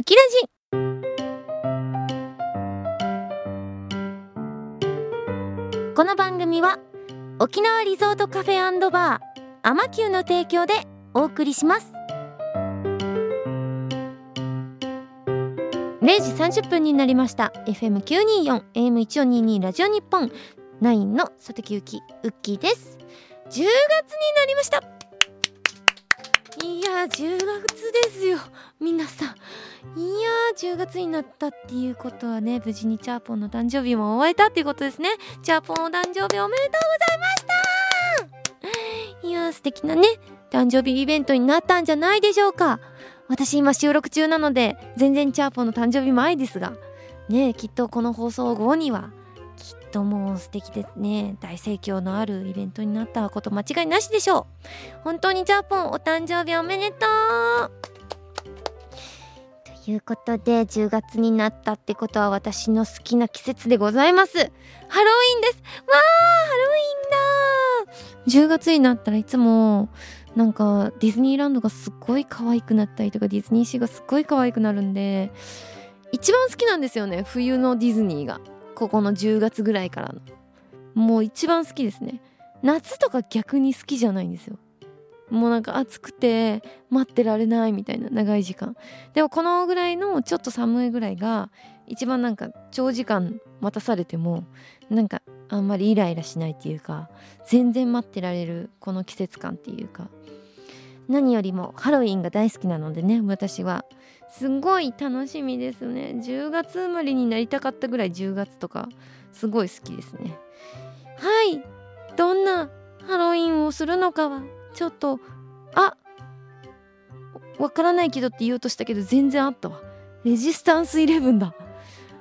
ウキラジ。この番組は沖縄リゾートカフェバーアマキューの提供でお送りします。0時30分になりました。FM924 AM1422 ラジオ日本。9の佐竹ゆきウッキーです。10月になりました。いや10月ですよ。皆さん。いや10月になったっていうことはね無事にチャーポンの誕生日も終えたっていうことですね。チャーポンお誕生日おめでとうございました。いや素敵なね誕生日イベントになったんじゃないでしょうか。私今収録中なので全然チャーポンの誕生日前ですが。ねきっとこの放送後にはともう素敵ですね。大盛況のあるイベントになったこと間違いなしでしょう。本当にチャポンお誕生日おめでとう。ということで10月になったってことは私の好きな季節でございます。ハロウィンです。わーハロウィンだ10月になったらいつもなんかディズニーランドがすっごい可愛くなったりとかディズニーシーがすっごい可愛くなるんで一番好きなんですよね。冬のディズニーが。ここの10月ぐらいからの。もう一番好きですね。夏とか逆に好きじゃないんですよ。もうなんか暑くて待ってられないみたいな長い時間。でもこのぐらいのちょっと寒いぐらいが一番なんか長時間待たされてもなんかあんまりイライラしないっていうか全然待ってられるこの季節感っていうか。何よりもハロウィンが大好きなのでね私は。すごい楽しみですね。10月生まれになりたかったぐらい10月とかすごい好きですね。はい。どんなハロウィンをするのかはちょっとあわからないけどって言おうとしたけど全然あったわ。レジスタンスイレブンだ。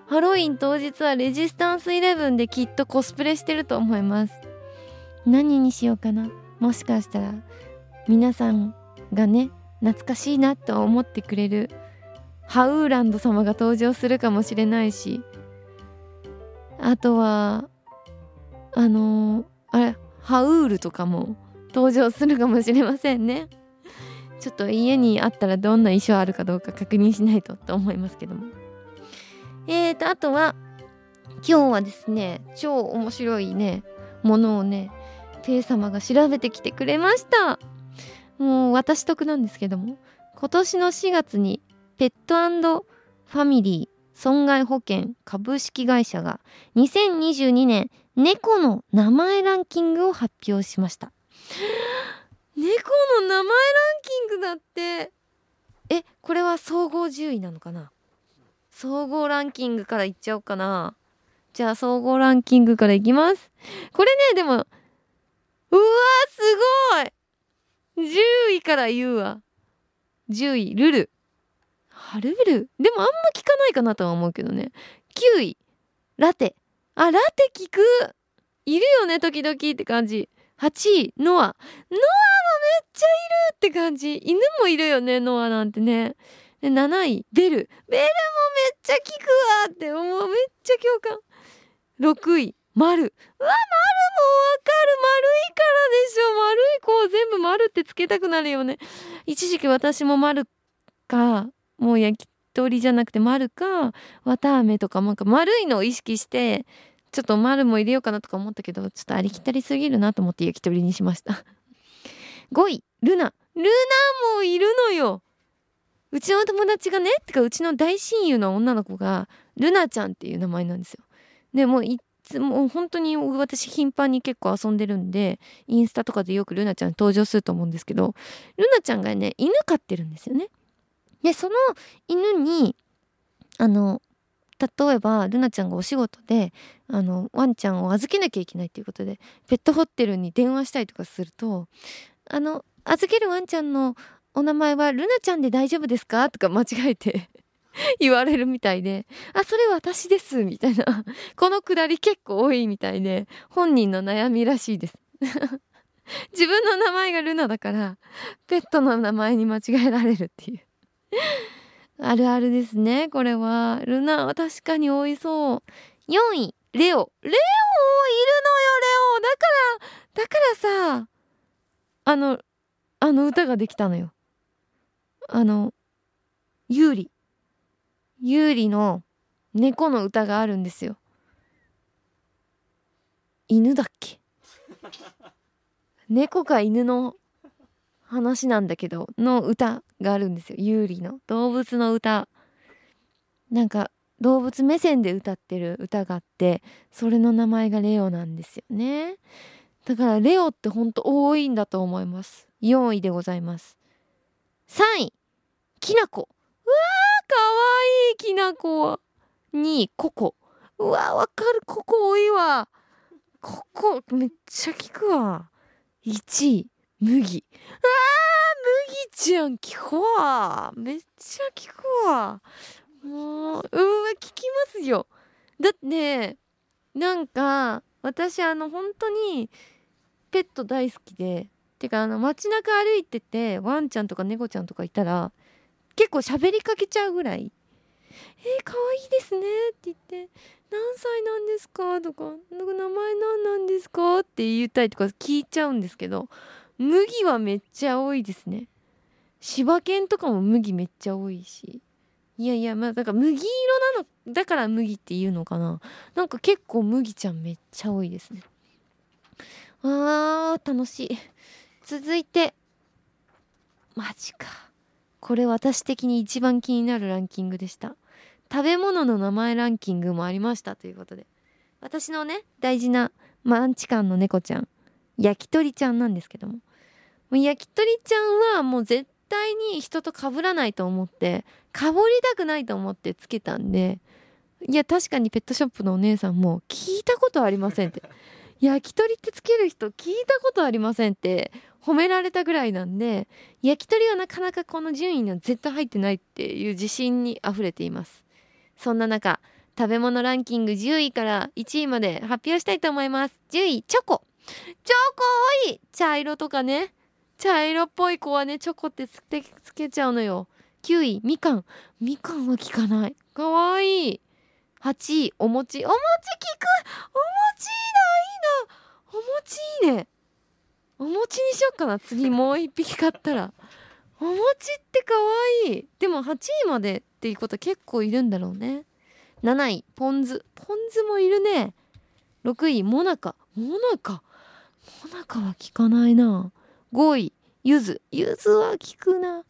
ハロウィン当日はレジスタンスイレブンできっとコスプレしてると思います。何にしようかな。もしかしたら皆さんがね懐かしいなと思ってくれるハウーランド様が登場するかもしれないしあとはあのー、あれハウールとかも登場するかもしれませんね。ちょっと家にあったらどんな衣装あるかどうか確認しないとと思いますけども。えーとあとは今日はですね超面白いねものをねペイ様が調べてきてくれました。もう私得なんですけども今年の4月にペットファミリー損害保険株式会社が2022年猫の名前ランキングを発表しました。猫の名前ランキングだって。えこれは総合10位なのかな？総合ランキングからいっちゃおうかな。じゃあ総合ランキングからいきます。これねでもうわすごい10位から言うわ。10位ルル。ハルル？でもあんま聞かないかなとは思うけどね。9位ラテ。あラテ聞く？いるよね時々って感じ。8位ノア。ノアもめっちゃいるって感じ。犬もいるよねノアなんてね。で7位ベル。ベルもめっちゃ聞くわって思う。めっちゃ共感。6位丸うわ丸もわかる。丸いからでしょ丸い子を全部丸ってつけたくなるよね。一時期私も丸かもう焼き鳥じゃなくて丸か綿あめとかなんか丸いのを意識してちょっと丸も入れようかなとか思ったけどちょっとありきたりすぎるなと思って焼き鳥にしました。5位ルナ。ルナもいるのよ。うちの友達がねってかうちの大親友の女の子がルナちゃんっていう名前なんですよ。でもいつも本当に私頻繁に結構遊んでるんでインスタとかでよくルナちゃん登場すると思うんですけどルナちゃんがね犬飼ってるんですよね。でその犬にあの例えばルナちゃんがお仕事であのワンちゃんを預けなきゃいけないっていうことでペットホテルに電話したりとかすると「あの預けるワンちゃんのお名前はルナちゃんで大丈夫ですか?」とか間違えて 言われるみたいで、あ、それ私です、みたいな。このくだり結構多いみたいで、本人の悩みらしいです。自分の名前がルナだから、ペットの名前に間違えられるっていう。あるあるですね、これは。ルナは確かに多いそう。4位、レオ。レオいるのよ、レオ。だから、だからさ、あの、あの歌ができたのよ。あの、ユーリ。有利の猫の歌があるんですよ。犬だっけ？猫か犬の話なんだけどの歌があるんですよ。有利の。動物の歌。なんか動物目線で歌ってる歌があってそれの名前がレオなんですよね。だからレオってほんと多いんだと思います。4位でございます。3位。きなこ。いいきなこ2位ココ。うわわかる。ココ多いわ。ココめっちゃ効くわ。1位麦。あー麦ちゃん効くわ。めっちゃ効くわ。もううわ聞きますよ。だってなんか私あの本当にペット大好きで。てかあの街中歩いててワンちゃんとか猫ちゃんとかいたら結構喋りかけちゃうぐらい「えー、かわいいですね」って言って「何歳なんですか?」とか「名前何なんですか?」って言ったりとか聞いちゃうんですけど麦はめっちゃ多いですね。柴犬とかも麦めっちゃ多いし。いやいやまあだから麦色なのだから麦っていうのかな。なんか結構麦ちゃんめっちゃ多いですね。あー楽しい。続いてマジか。これ私的に一番気になるランキングでした。食べ物の名前ランキングもありましたということで。私のね大事なマンチカンの猫ちゃん。焼き鳥ちゃんなんですけども。焼き鳥ちゃんはもう絶対に人と被らないと思ってかぶりたくないと思ってつけたんでいや確かにペットショップのお姉さんも聞いたことありませんって。焼き鳥ってつける人聞いたことありませんって褒められたぐらいなんで焼き鳥はなかなかこの順位には絶対入ってないっていう自信にあふれています。そんな中食べ物ランキング10位から1位まで発表したいと思います。10位チョコ。チョコ多い。茶色とかね。茶色っぽい子はねチョコってつけつけちゃうのよ。9位みかん。みかんは効かない。かわいい。8位お餅。お餅効く。お餅いいな。お餅いいね。お餅にしよっかな次もう一匹買ったら。お餅ってかわい。いでも8位までっていうこと結構いるんだろうね。7位ポン酢。ポン酢もいるね。6位モナカ。モナカ？モナカは効かないな。5位ゆず。ゆずは効くな。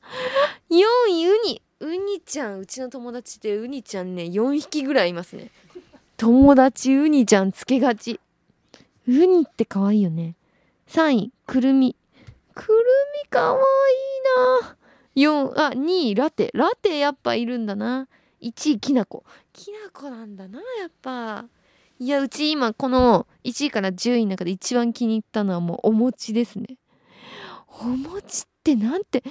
4位ウニ。ウニちゃん。うちの友達でウニちゃんね4匹ぐらいいますね。友達ウニちゃんつけがち。ウニって可愛いよね。3位くるみ。くるみかわいいな。4あ2位ラテ。ラテやっぱいるんだな。1位きなこ。きなこなんだなやっぱ。いやうち今この1位から10位の中で一番気に入ったのはもうお餅ですね。お餅ってなんて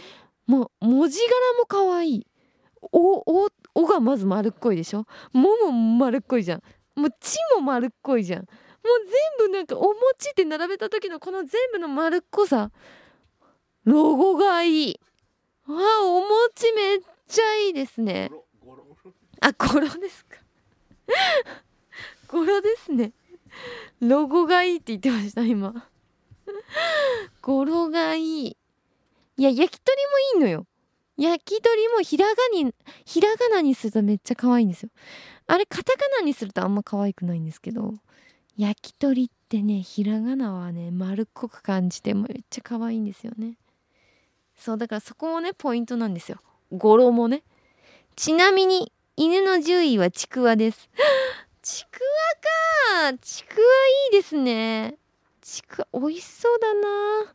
もう文字柄も可愛い。おおおがまず丸っこいでしょ。もも丸っこいじゃん。もうちも丸っこいじゃん全部なんかお餅って並べた時のこの全部の丸っこさ。ロゴがいい。わあお餅めっちゃいいですね。あゴロですか。ゴロですね。ロゴがいいって言ってました今。語呂がいい。いや焼き鳥もいいのよ。焼き鳥もひらがにひらがなにするとめっちゃ可愛いんですよ。あれカタカナにするとあんま可愛くないんですけど焼き鳥ってねひらがなはね丸っこく感じてめっちゃ可愛いんですよね。そうだからそこもねポイントなんですよ。語呂もね。ちなみに犬の10位はちくわです。ちくわかちくわいいですね。ちくわ美味しそうだな。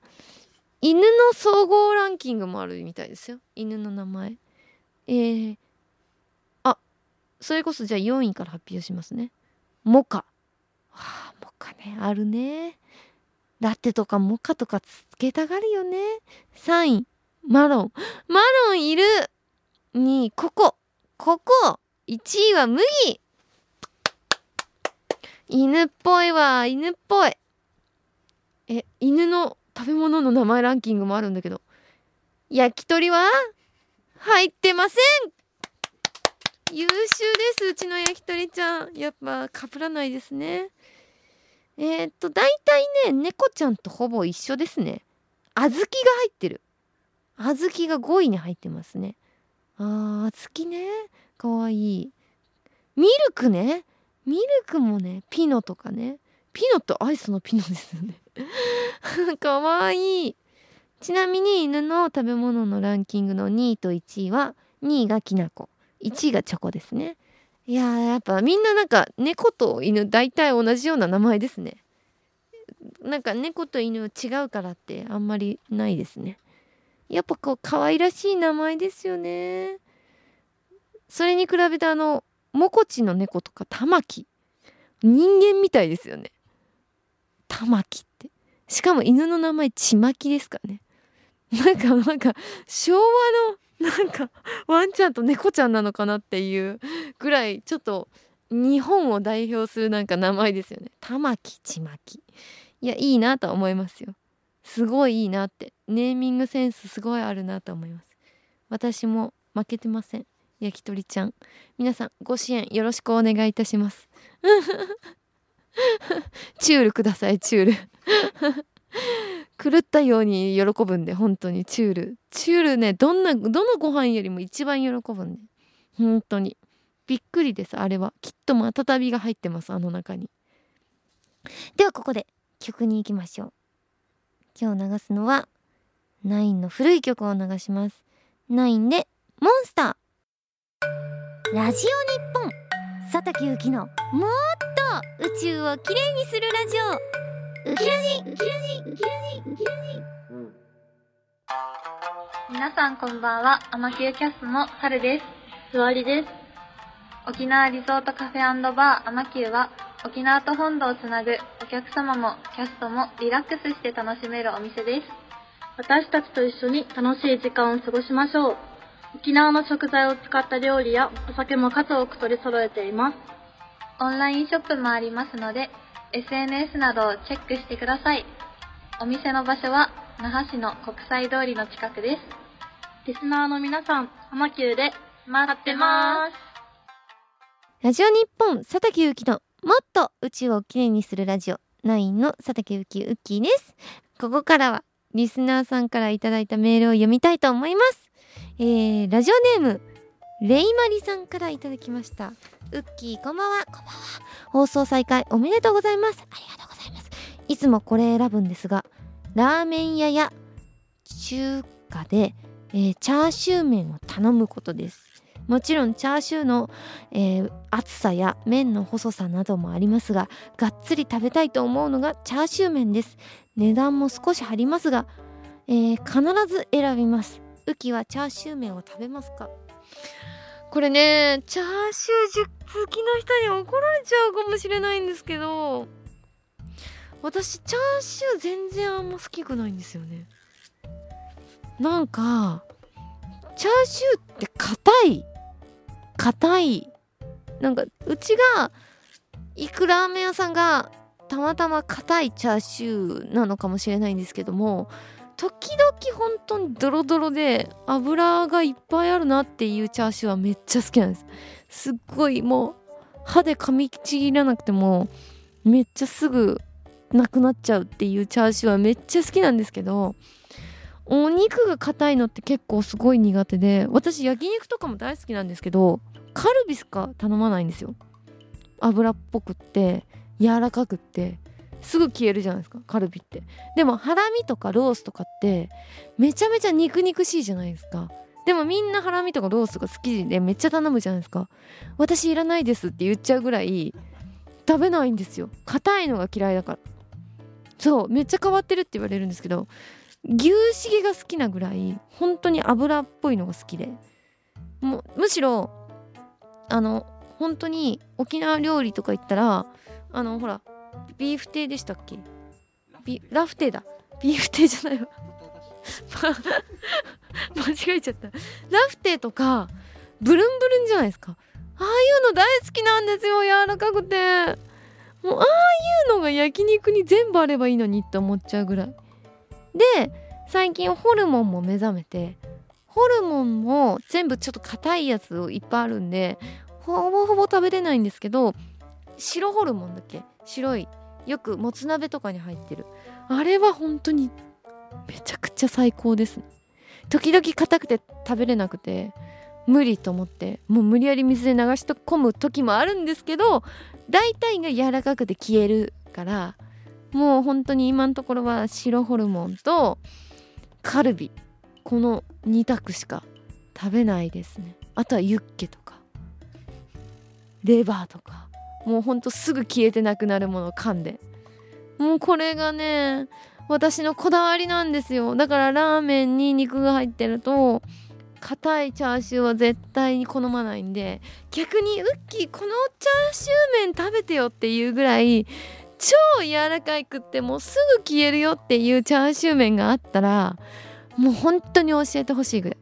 犬の総合ランキングもあるみたいですよ。犬の名前。えー、あそれこそじゃあ4位から発表しますね。モカ。あモカねあるね。ラテとかモカとかつけたがるよね。3位マロン。マロンいる。2位ココココ1位は麦犬っぽいわ。犬っぽい。え犬の食べ物の名前ランキングもあるんだけど。焼き鳥は？入ってません。優秀ですうちの焼き鳥ちゃん。やっぱかぶらないですね。えー、っと大体ね猫ちゃんとほぼ一緒ですね。小豆が入ってる。小豆が5位に入ってますね。あー月ね。かわいい。ミルクね。ミルクもねピノとかね。ピノってアイスのピノですよね。かわいい。ちなみに犬の食べ物のランキングの2位と1位は2位がきな粉1位がチョコですね。いややっぱみんななんか猫と犬大体同じような名前ですね。なんか猫と犬は違うからってあんまりないですね。やっぱこう可愛らしい名前ですよね。それに比べてあのモコチの猫とかタマキ。人間みたいですよね。タマキって。しかも犬の名前ちまきですからね。なんかなんか昭和のなんかワンちゃんと猫ちゃんなのかなっていう。ぐらいちょっと日本を代表するなんか名前ですよね。玉木ちまき。いやいいなと思いますよ。すごいいいなって。ネーミングセンスすごいあるなと思います。私も負けてません。焼き鳥ちゃん。皆さんご支援よろしくお願いいたします。チュールくださいチュール。狂ったように喜ぶんで本当にチュール。チュールねどんなどのご飯よりも一番喜ぶんで。本当に。びっくりですあれは。きっとまたたびが入ってますあの中に。ではここで曲に行きましょう。今日流すのはナインの古い曲を流します。ナインでモンスター。ラジオ日本。佐竹ゆきのもっと宇宙をきれいにするラジオ。ウキラジウキラジウキラジウキラジ皆さんこんばんは、アマキューキャストのサルです。すわりです。沖縄リゾートカフェバーアマキューは、沖縄と本土をつなぐお客様もキャストもリラックスして楽しめるお店です。私たちと一緒に楽しい時間を過ごしましょう。沖縄の食材を使った料理やお酒も数多く取り揃えています。オンラインショップもありますので、SNS などをチェックしてください。お店の場所は、那覇市の国際通りの近くです。リスナーの皆さん、アマキューで待ってます。ラジオ日本佐竹ゆきのもっと宇宙をきれいにするラジオナインの佐竹ゆきウッキーです。ここからはリスナーさんからいただいたメールを読みたいと思います。えー、ラジオネームレイマリさんからいただきました。ウッキーこんばんは。こんばんは。放送再開おめでとうございます。ありがとうございます。いつもこれ選ぶんですがラーメン屋や中華で、えーチャーシュー麺を頼むことです。もちろんチャーシューの、えー厚さや麺の細さなどもありますががっつり食べたいと思うのがチャーシュー麺です。値段も少し張りますが、えー必ず選びます。ウキはチャーシュー麺を食べますか？これねチャーシュー好きの人に怒られちゃうかもしれないんですけど私チャーシュー全然あんま好きくないんですよね。なんかチャーシューって硬い硬い。なんかうちが行くラーメン屋さんがたまたま硬いチャーシューなのかもしれないんですけども時々本当にドロドロで油がいっぱいあるなっていうチャーシューはめっちゃ好きなんです。すっごいもう歯で噛みちぎらなくてもめっちゃすぐなくなっちゃうっていうチャーシューはめっちゃ好きなんですけどお肉が硬いのって結構すごい苦手で私焼肉とかも大好きなんですけどカルビしか頼まないんですよ。油っぽくって柔らかくってすぐ消えるじゃないですかカルビって。でもハラミとかロースとかってめちゃめちゃ肉肉しいじゃないですか。でもみんなハラミとかロースが好きでめっちゃ頼むじゃないですか。私いらないですって言っちゃうぐらい食べないんですよ。硬いのが嫌いだから。そうめっちゃ変わってるって言われるんですけど牛しげが好きなぐらい本当に油っぽいのが好きで。もむしろあの本当に沖縄料理とか行ったらあのほらビーフテーでしたっけ？ビラフテーだ。ビーフテーじゃないわ。間違えちゃった。ラフテーとかブルンブルンじゃないですか。ああいうの大好きなんですよ柔らかくて。もうああいうのが焼肉に全部あればいいのにって思っちゃうぐらい。で最近ホルモンも目覚めてホルモンも全部ちょっと硬いやついっぱいあるんでほぼほぼ食べれないんですけど白ホルモンだっけ？白い。よくもつ鍋とかに入ってる。あれは本当にめちゃくちゃ最高ですね。時々硬くて食べれなくて無理と思ってもう無理やり水で流し込む時もあるんですけど大体が柔らかくて消えるからもう本当に今のところは白ホルモンとカルビ。この2択しか食べないですね。あとはユッケとか。レバーとか。もうほんとすぐ消えてなくなるもの噛んで。もうこれがね私のこだわりなんですよ。だからラーメンに肉が入ってると硬いチャーシューは絶対に好まないんで逆にウッキーこのチャーシュー麺食べてよっていうぐらい超柔らかいくってもうすぐ消えるよっていうチャーシュー麺があったらもう本当に教えてほしいぐらい。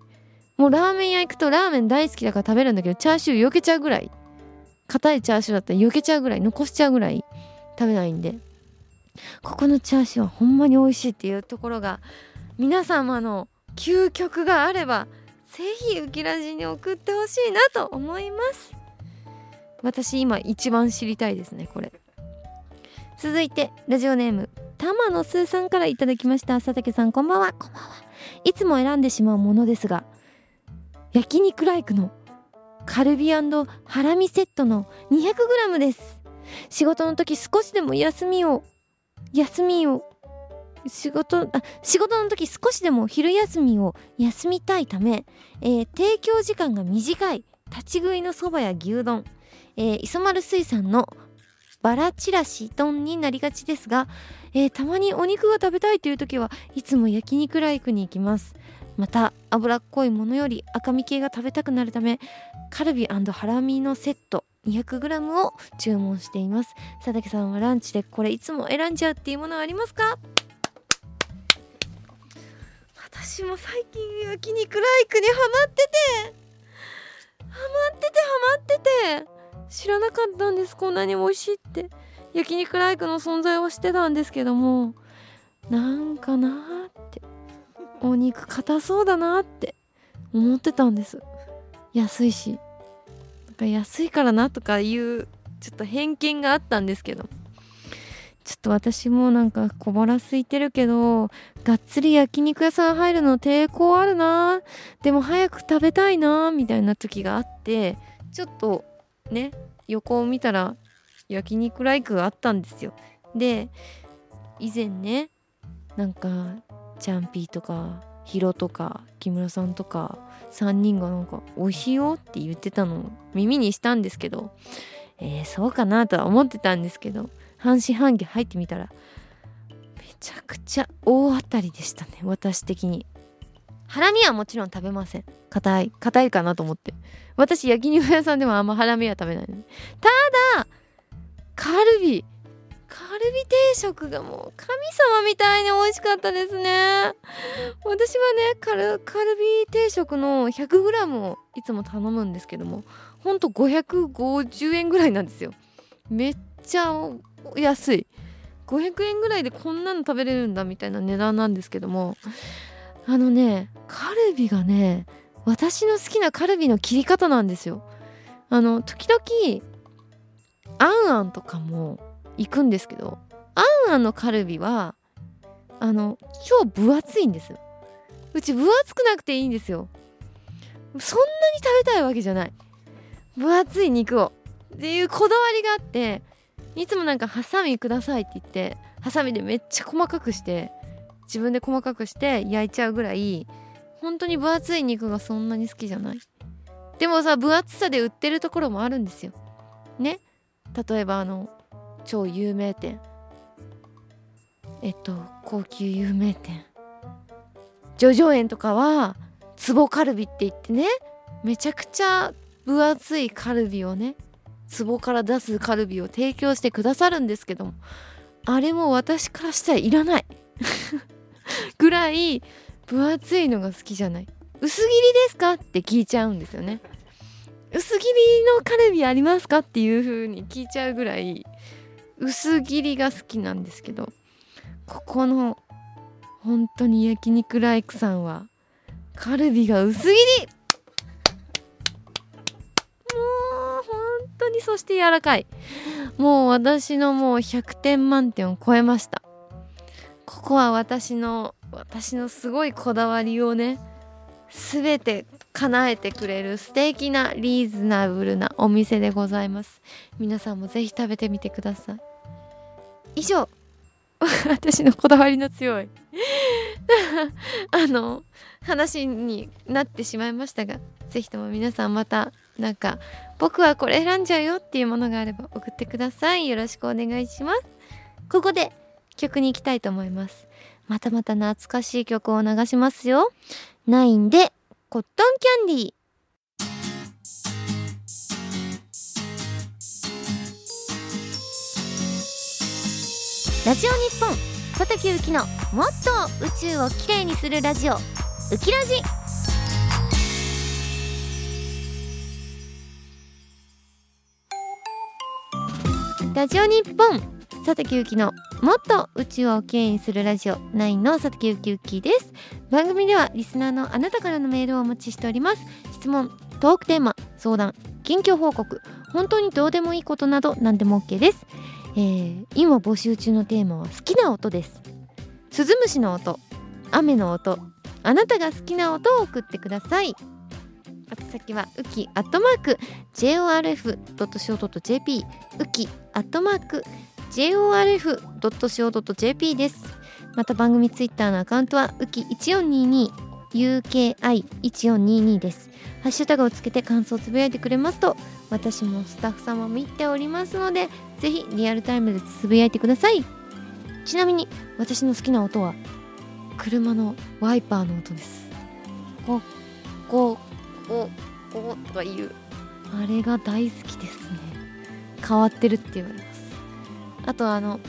もうラーメン屋行くとラーメン大好きだから食べるんだけどチャーシュー避けちゃうぐらい。硬いチャーシューだったら避けちゃうぐらい残しちゃうぐらい食べないんで。ここのチャーシューはほんまに美味しいっていうところが皆様の究極があればぜひウキラジに送ってほしいなと思います。私今一番知りたいですねこれ。続いてラジオネーム玉野すーさんからいただきました。佐竹さんこんばんは。こんばんは。いつも選んでしまうものですが焼肉ライクのカルビハラミセットの 200g です。仕事の時少しでも休みを休みを仕事あ仕事の時少しでも昼休みを休みたいため、えー、提供時間が短い立ち食いのそばや牛丼、えー、磯丸水産のバラチラシ丼になりがちですが、えー、たまにお肉が食べたいという時はいつも焼肉ライクに行きます。また脂っこいものより赤身系が食べたくなるためカルビハラミのセット 200g を注文しています。佐竹さんはランチでこれいつも選んじゃうっていうものはありますか？私も最近焼肉ライクにハマってて。ハマっててハマってて。知らなかったんですこんなに美味しいって。焼肉ライクの存在はしてたんですけどもなんかなーって。お肉硬そうだなって。思ってたんです。安いし。なんか安いからなとかいうちょっと偏見があったんですけど。ちょっと私もなんか小腹空いてるけどがっつり焼肉屋さん入るの抵抗あるなでも早く食べたいなみたいな時があってちょっとね横を見たら焼肉ライクがあったんですよ。で以前ねなんかチャンピーとかヒロとか木村さんとか3人がなんか美味しいよって言ってたのを耳にしたんですけどえー、そうかなとは思ってたんですけど半信半疑入ってみたらめちゃくちゃ大当たりでしたね私的に。ハラミはもちろん食べません。硬い硬いかなと思って。私焼肉屋さんでもあんまハラミは食べないの、ただカルビ。カルビ定食がもう神様みたいに美味しかったですね。私はねカルカルビ定食の 100g をいつも頼むんですけどもほんと550円ぐらいなんですよ。めっちゃ安い。500円ぐらいでこんなの食べれるんだみたいな値段なんですけどもあのねカルビがね私の好きなカルビの切り方なんですよ。あの時々あんあんとかも行くんですけどあんあんのカルビはあの超分厚いんですよ。うち分厚くなくていいんですよ。そんなに食べたいわけじゃない。分厚い肉を。っていうこだわりがあっていつもなんかハサミくださいって言ってハサミでめっちゃ細かくして自分で細かくして焼いちゃうぐらい本当に分厚い肉がそんなに好きじゃない。でもさ分厚さで売ってるところもあるんですよ。ね？例えばあの超有名店。えっと高級有名店。叙々苑とかは壺カルビって言ってねめちゃくちゃ分厚いカルビをね壺から出すカルビを提供してくださるんですけどもあれも私からしたらいらない。ぐらい分厚いのが好きじゃない。薄切りですかって聞いちゃうんですよね。薄切りのカルビありますかっていう風に聞いちゃうぐらい薄切りが好きなんですけどここの本当に焼肉ライクさんはカルビが薄切り。当にそして柔らかい。もう私のもう100点満点を超えました。ここは私の私のすごいこだわりをね全て叶えてくれる素敵なリーズナブルなお店でございます。皆さんもぜひ食べてみてください。以上。私のこだわりの強い。あの話になってしまいましたがぜひとも皆さんまたなんか僕はこれ選んじゃうよっていうものがあれば送ってください。よろしくお願いします。ここで曲に行きたいと思います。またまた懐かしい曲を流しますよ。ナインでコットンキャンディー。ラジオ日本佐竹ゆきのもっと宇宙をきれいにするラジオ。ウキラジ。ラジオ日本。佐竹ゆきのもっと宇宙をきれいにするラジオ9の佐竹ゆきゆきです。番組ではリスナーのあなたからのメールをお待ちしております。質問トークテーマ相談近況報告本当にどうでもいいことなど何でも OK です。えー、今募集中のテーマは好きな音です。スズムシの音雨の音あなたが好きな音を送ってください。宛先はウキアットマーク JORF.CO.JP ウキアットマーク JORF.CO.JP です。また番組ツイッターのアカウントはウキ1422 UKI1422 です。ハッシュタグをつけて感想をつぶやいてくれますと私もスタッフ様見ておりますのでぜひリアルタイムでつぶやいてください。ちなみに私の好きな音は車のワイパーの音です。こうこうこうこうとかいう。あれが大好きですね。変わってるって言われますあとあの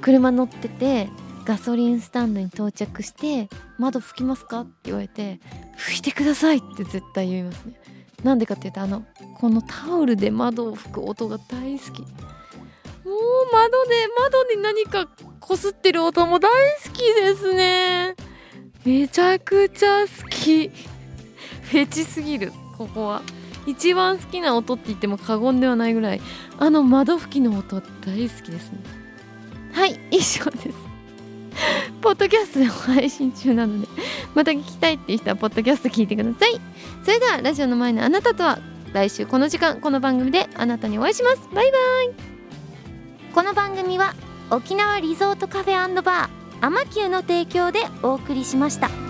車乗っててガソリンスタンドに到着して窓拭きますかって言われて拭いてくださいって絶対言いますね。なんでかっていうとあのこのタオルで窓を拭く音が大好き。もう窓で窓に何かこすってる音も大好きですね。めちゃくちゃ好き。フェチすぎるここは。一番好きな音って言っても過言ではないぐらいあの窓拭きの音は大好きですね。はい以上です。ポッドキャストでも配信中なのでまた聞きたいっていう人はポッドキャスト聞いてください。それではラジオの前のあなたとは来週この時間この番組であなたにお会いします。バイバイ。この番組は沖縄リゾートカフェバーアマキューの提供でお送りしました。